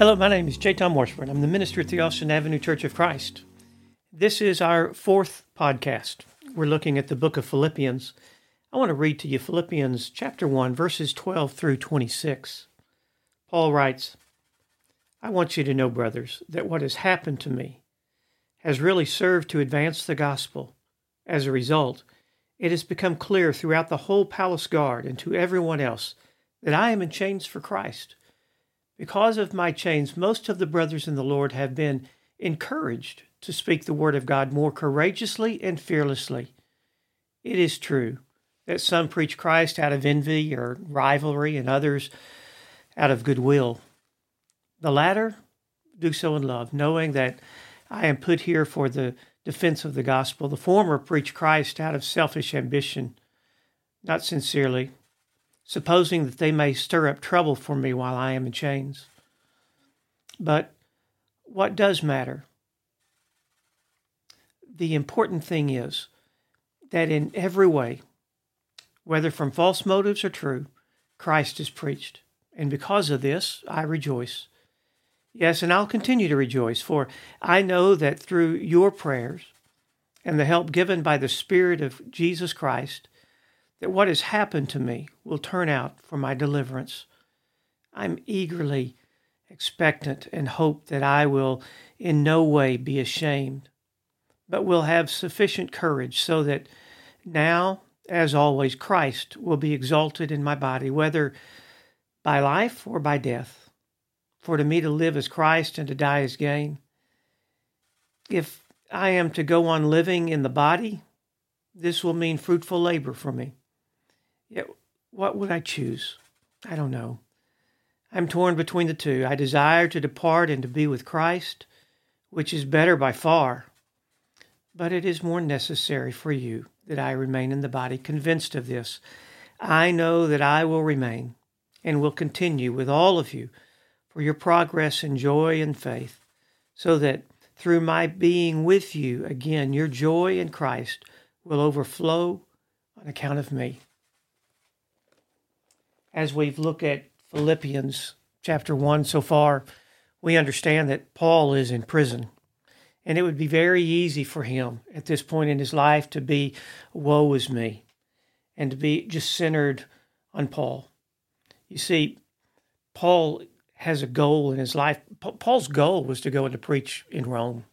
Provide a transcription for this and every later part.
Hello, my name is J. Tom Washburn. I'm the minister at the Austin Avenue Church of Christ. This is our fourth podcast. We're looking at the book of Philippians. I want to read to you Philippians chapter 1, verses 12 through 26. Paul writes, I want you to know, brothers, that what has happened to me has really served to advance the gospel. As a result, it has become clear throughout the whole palace guard and to everyone else that I am in chains for Christ. Because of my chains, most of the brothers in the Lord have been encouraged to speak the word of God more courageously and fearlessly. It is true that some preach Christ out of envy or rivalry, and others out of goodwill. The latter do so in love, knowing that I am put here for the defense of the gospel. The former preach Christ out of selfish ambition, not sincerely, supposing that they may stir up trouble for me while I am in chains. But what does matter? The important thing is that in every way, whether from false motives or true, Christ is preached. And because of this, I rejoice. Yes, and I'll continue to rejoice, for I know that through your prayers and the help given by the Spirit of Jesus Christ, that what has happened to me will turn out for my deliverance. I'm eagerly expectant and hope that I will in no way be ashamed, but will have sufficient courage so that now, as always, Christ will be exalted in my body, whether by life or by death. For to me to live is Christ and to die is gain. If I am to go on living in the body, this will mean fruitful labor for me. Yet, what would I choose? I don't know. I'm torn between the two. I desire to depart and to be with Christ, which is better by far. But it is more necessary for you that I remain in the body, convinced of this. I know that I will remain and will continue with all of you for your progress in joy and faith, so that through my being with you again, your joy in Christ will overflow on account of me as we've looked at Philippians chapter 1 so far, we understand that Paul is in prison. And it would be very easy for him at this point in his life to be, woe is me, and to be just centered on Paul. You see, Paul has a goal in his life. Paul's goal was to go and to preach in Rome.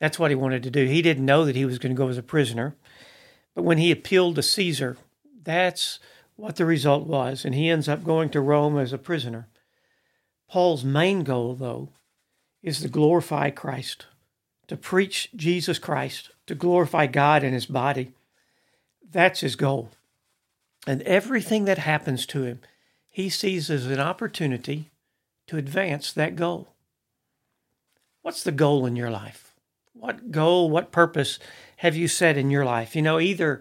That's what he wanted to do. He didn't know that he was going to go as a prisoner. But when he appealed to Caesar, that's what the result was, and he ends up going to Rome as a prisoner. Paul's main goal, though, is to glorify Christ, to preach Jesus Christ, to glorify God in his body. That's his goal. And everything that happens to him, he sees as an opportunity to advance that goal. What's the goal in your life? What goal, what purpose have you set in your life? You know, either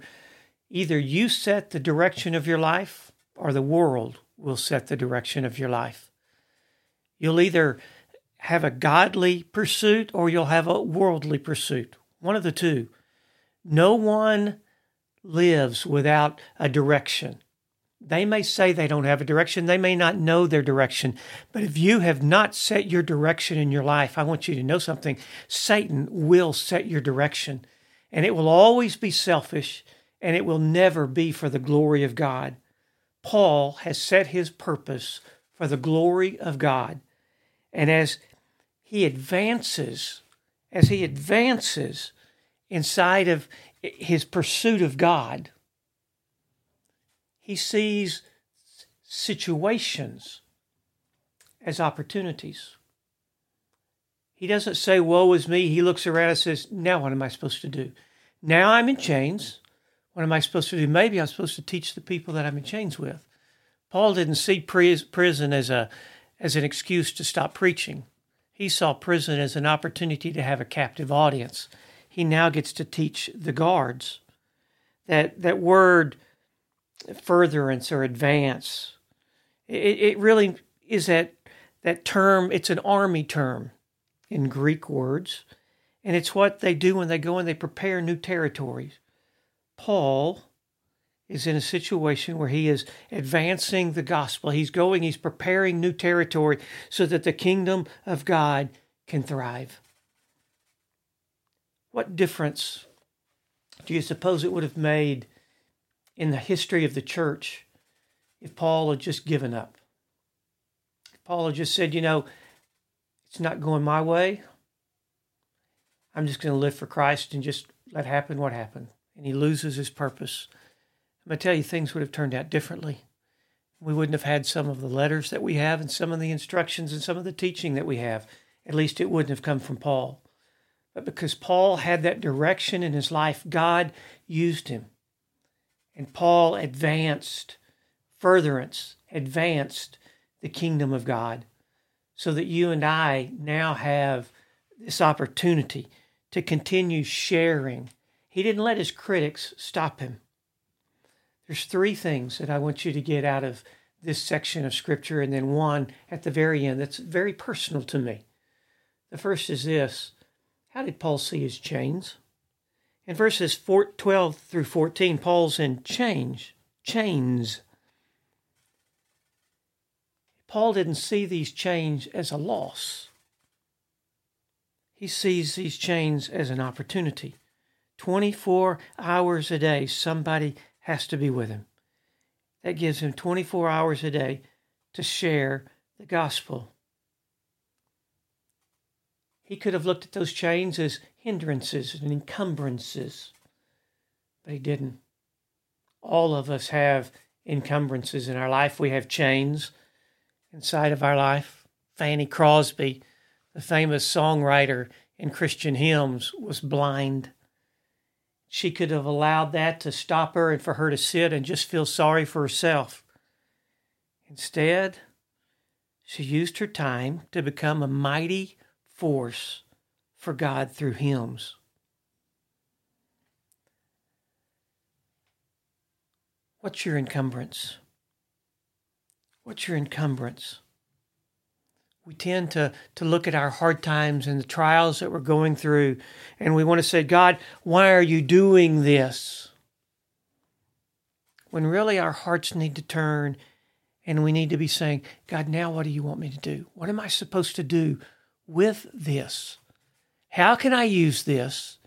Either you set the direction of your life or the world will set the direction of your life. You'll either have a godly pursuit or you'll have a worldly pursuit. One of the two. No one lives without a direction. They may say they don't have a direction, they may not know their direction, but if you have not set your direction in your life, I want you to know something. Satan will set your direction, and it will always be selfish and it will never be for the glory of God. Paul has set his purpose for the glory of God. And as he advances, as he advances inside of his pursuit of God, he sees situations as opportunities. He doesn't say, Woe is me. He looks around and says, Now what am I supposed to do? Now I'm in chains. What am I supposed to do? Maybe I'm supposed to teach the people that I'm in chains with. Paul didn't see prison as a as an excuse to stop preaching. He saw prison as an opportunity to have a captive audience. He now gets to teach the guards. That that word furtherance or advance. It, it really is that that term, it's an army term in Greek words. And it's what they do when they go and they prepare new territories. Paul is in a situation where he is advancing the gospel. He's going, he's preparing new territory so that the kingdom of God can thrive. What difference do you suppose it would have made in the history of the church if Paul had just given up? If Paul had just said, you know, it's not going my way. I'm just going to live for Christ and just let happen what happened. And he loses his purpose. I'm going to tell you, things would have turned out differently. We wouldn't have had some of the letters that we have and some of the instructions and some of the teaching that we have. At least it wouldn't have come from Paul. But because Paul had that direction in his life, God used him. And Paul advanced, furtherance, advanced the kingdom of God so that you and I now have this opportunity to continue sharing. He didn't let his critics stop him. There's three things that I want you to get out of this section of scripture, and then one at the very end that's very personal to me. The first is this How did Paul see his chains? In verses 12 through 14, Paul's in change, chains. Paul didn't see these chains as a loss. He sees these chains as an opportunity. 24 hours a day, somebody has to be with him. That gives him 24 hours a day to share the gospel. He could have looked at those chains as hindrances and encumbrances, but he didn't. All of us have encumbrances in our life. We have chains inside of our life. Fanny Crosby, the famous songwriter in Christian hymns, was blind. She could have allowed that to stop her and for her to sit and just feel sorry for herself. Instead, she used her time to become a mighty force for God through hymns. What's your encumbrance? What's your encumbrance? We tend to, to look at our hard times and the trials that we're going through, and we want to say, God, why are you doing this? When really our hearts need to turn and we need to be saying, God, now what do you want me to do? What am I supposed to do with this? How can I use this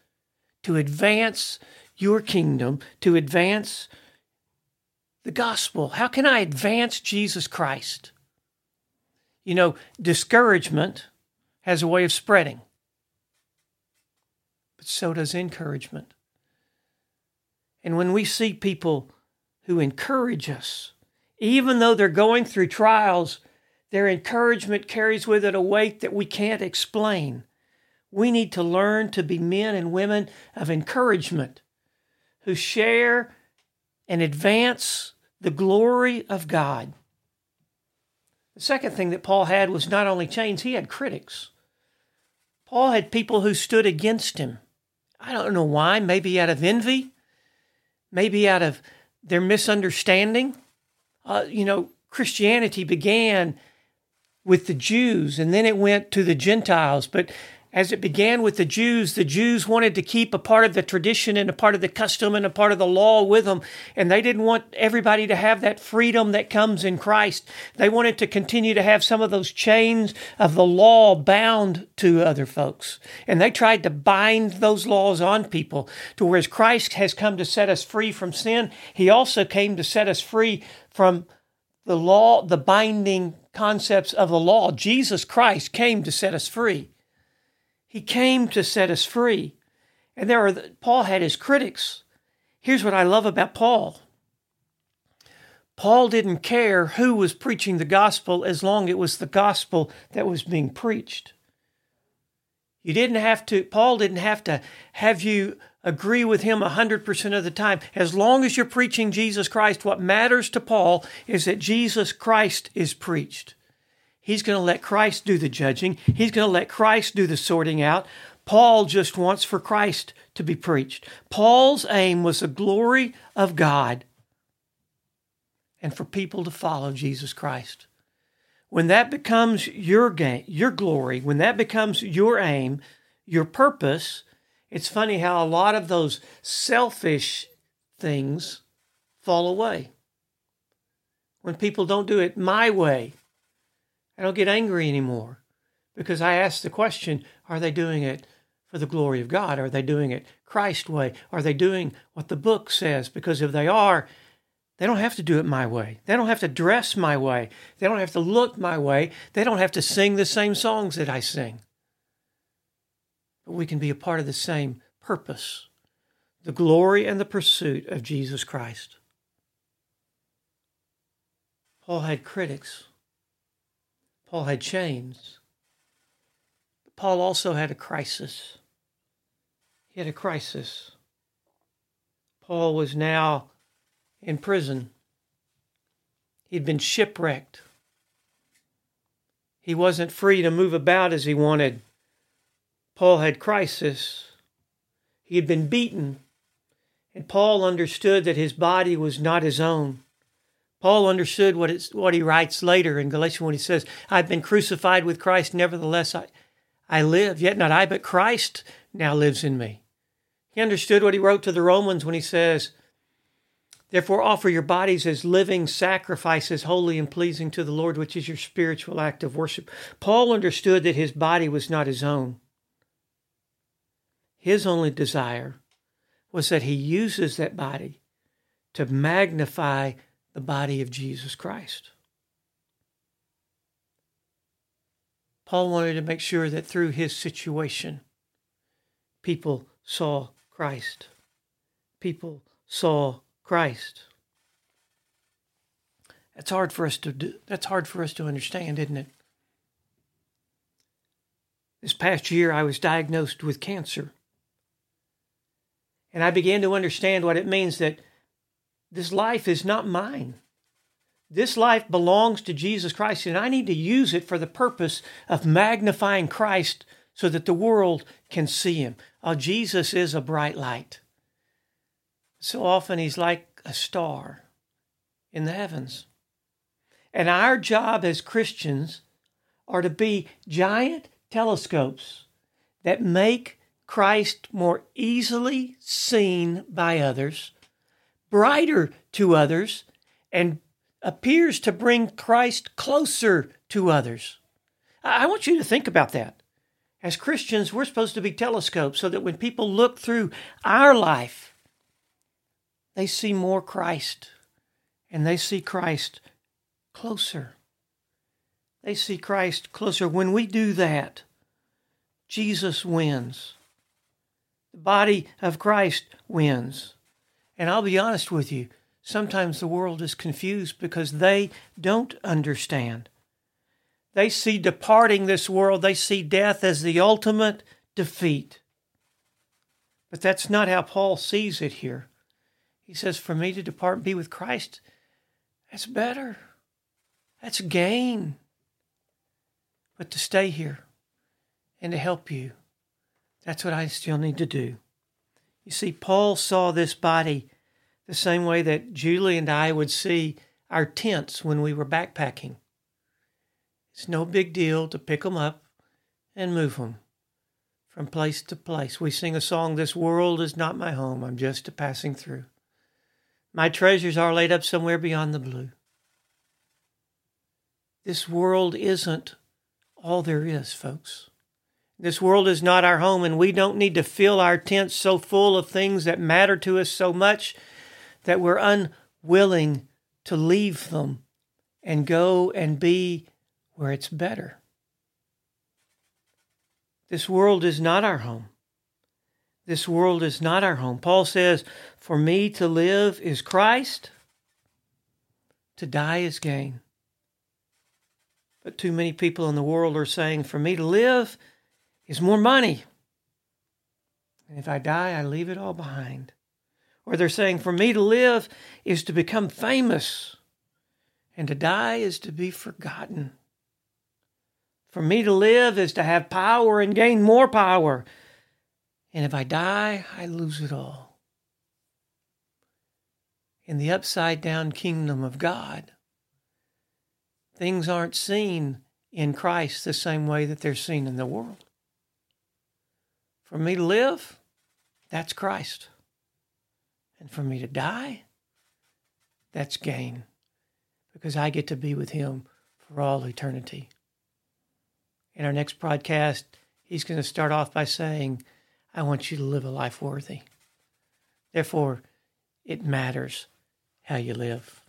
to advance your kingdom, to advance the gospel? How can I advance Jesus Christ? You know, discouragement has a way of spreading, but so does encouragement. And when we see people who encourage us, even though they're going through trials, their encouragement carries with it a weight that we can't explain. We need to learn to be men and women of encouragement who share and advance the glory of God. The second thing that Paul had was not only chains, he had critics. Paul had people who stood against him. I don't know why, maybe out of envy, maybe out of their misunderstanding. Uh, you know, Christianity began with the Jews and then it went to the Gentiles, but as it began with the Jews, the Jews wanted to keep a part of the tradition and a part of the custom and a part of the law with them. And they didn't want everybody to have that freedom that comes in Christ. They wanted to continue to have some of those chains of the law bound to other folks. And they tried to bind those laws on people to whereas Christ has come to set us free from sin, he also came to set us free from the law, the binding concepts of the law. Jesus Christ came to set us free. He came to set us free. And there are Paul had his critics. Here's what I love about Paul. Paul didn't care who was preaching the gospel as long as it was the gospel that was being preached. You didn't have to, Paul didn't have to have you agree with him 100% of the time. As long as you're preaching Jesus Christ, what matters to Paul is that Jesus Christ is preached. He's going to let Christ do the judging. He's going to let Christ do the sorting out. Paul just wants for Christ to be preached. Paul's aim was the glory of God and for people to follow Jesus Christ. When that becomes your gain, your glory, when that becomes your aim, your purpose, it's funny how a lot of those selfish things fall away. When people don't do it my way, I don't get angry anymore because I ask the question are they doing it for the glory of God? Are they doing it Christ way? Are they doing what the book says? Because if they are, they don't have to do it my way. They don't have to dress my way. They don't have to look my way. They don't have to sing the same songs that I sing. But we can be a part of the same purpose the glory and the pursuit of Jesus Christ. Paul had critics, Paul had chains. Paul also had a crisis. He had a crisis. Paul was now in prison. He'd been shipwrecked. He wasn't free to move about as he wanted. Paul had crisis. He had been beaten, and Paul understood that his body was not his own. Paul understood what, it's, what he writes later in Galatians when he says, I've been crucified with Christ, nevertheless I, I live, yet not I, but Christ now lives in me. He understood what he wrote to the Romans when he says, Therefore, offer your bodies as living sacrifices, holy and pleasing to the Lord, which is your spiritual act of worship. Paul understood that his body was not his own. His only desire was that he uses that body to magnify the body of Jesus Christ. Paul wanted to make sure that through his situation, people saw Christ. People saw Christ. That's hard for us to do. That's hard for us to understand, isn't it? This past year, I was diagnosed with cancer. And I began to understand what it means that this life is not mine. This life belongs to Jesus Christ, and I need to use it for the purpose of magnifying Christ so that the world can see him. Oh, Jesus is a bright light. So often he's like a star in the heavens. And our job as Christians are to be giant telescopes that make Christ more easily seen by others, brighter to others, and appears to bring Christ closer to others. I want you to think about that. As Christians, we're supposed to be telescopes so that when people look through our life, they see more Christ and they see Christ closer. They see Christ closer. When we do that, Jesus wins. The body of Christ wins. And I'll be honest with you, sometimes the world is confused because they don't understand. They see departing this world, they see death as the ultimate defeat. But that's not how Paul sees it here. He says, For me to depart and be with Christ, that's better. That's gain. But to stay here and to help you, that's what I still need to do. You see, Paul saw this body the same way that Julie and I would see our tents when we were backpacking. It's no big deal to pick them up and move them from place to place. We sing a song, This world is not my home, I'm just a passing through. My treasures are laid up somewhere beyond the blue. This world isn't all there is, folks. This world is not our home, and we don't need to fill our tents so full of things that matter to us so much that we're unwilling to leave them and go and be where it's better. This world is not our home. This world is not our home. Paul says, For me to live is Christ, to die is gain. But too many people in the world are saying, For me to live is more money. And if I die, I leave it all behind. Or they're saying, For me to live is to become famous, and to die is to be forgotten. For me to live is to have power and gain more power. And if I die, I lose it all. In the upside down kingdom of God, things aren't seen in Christ the same way that they're seen in the world. For me to live, that's Christ. And for me to die, that's gain because I get to be with him for all eternity. In our next broadcast, he's going to start off by saying, I want you to live a life worthy. Therefore, it matters how you live.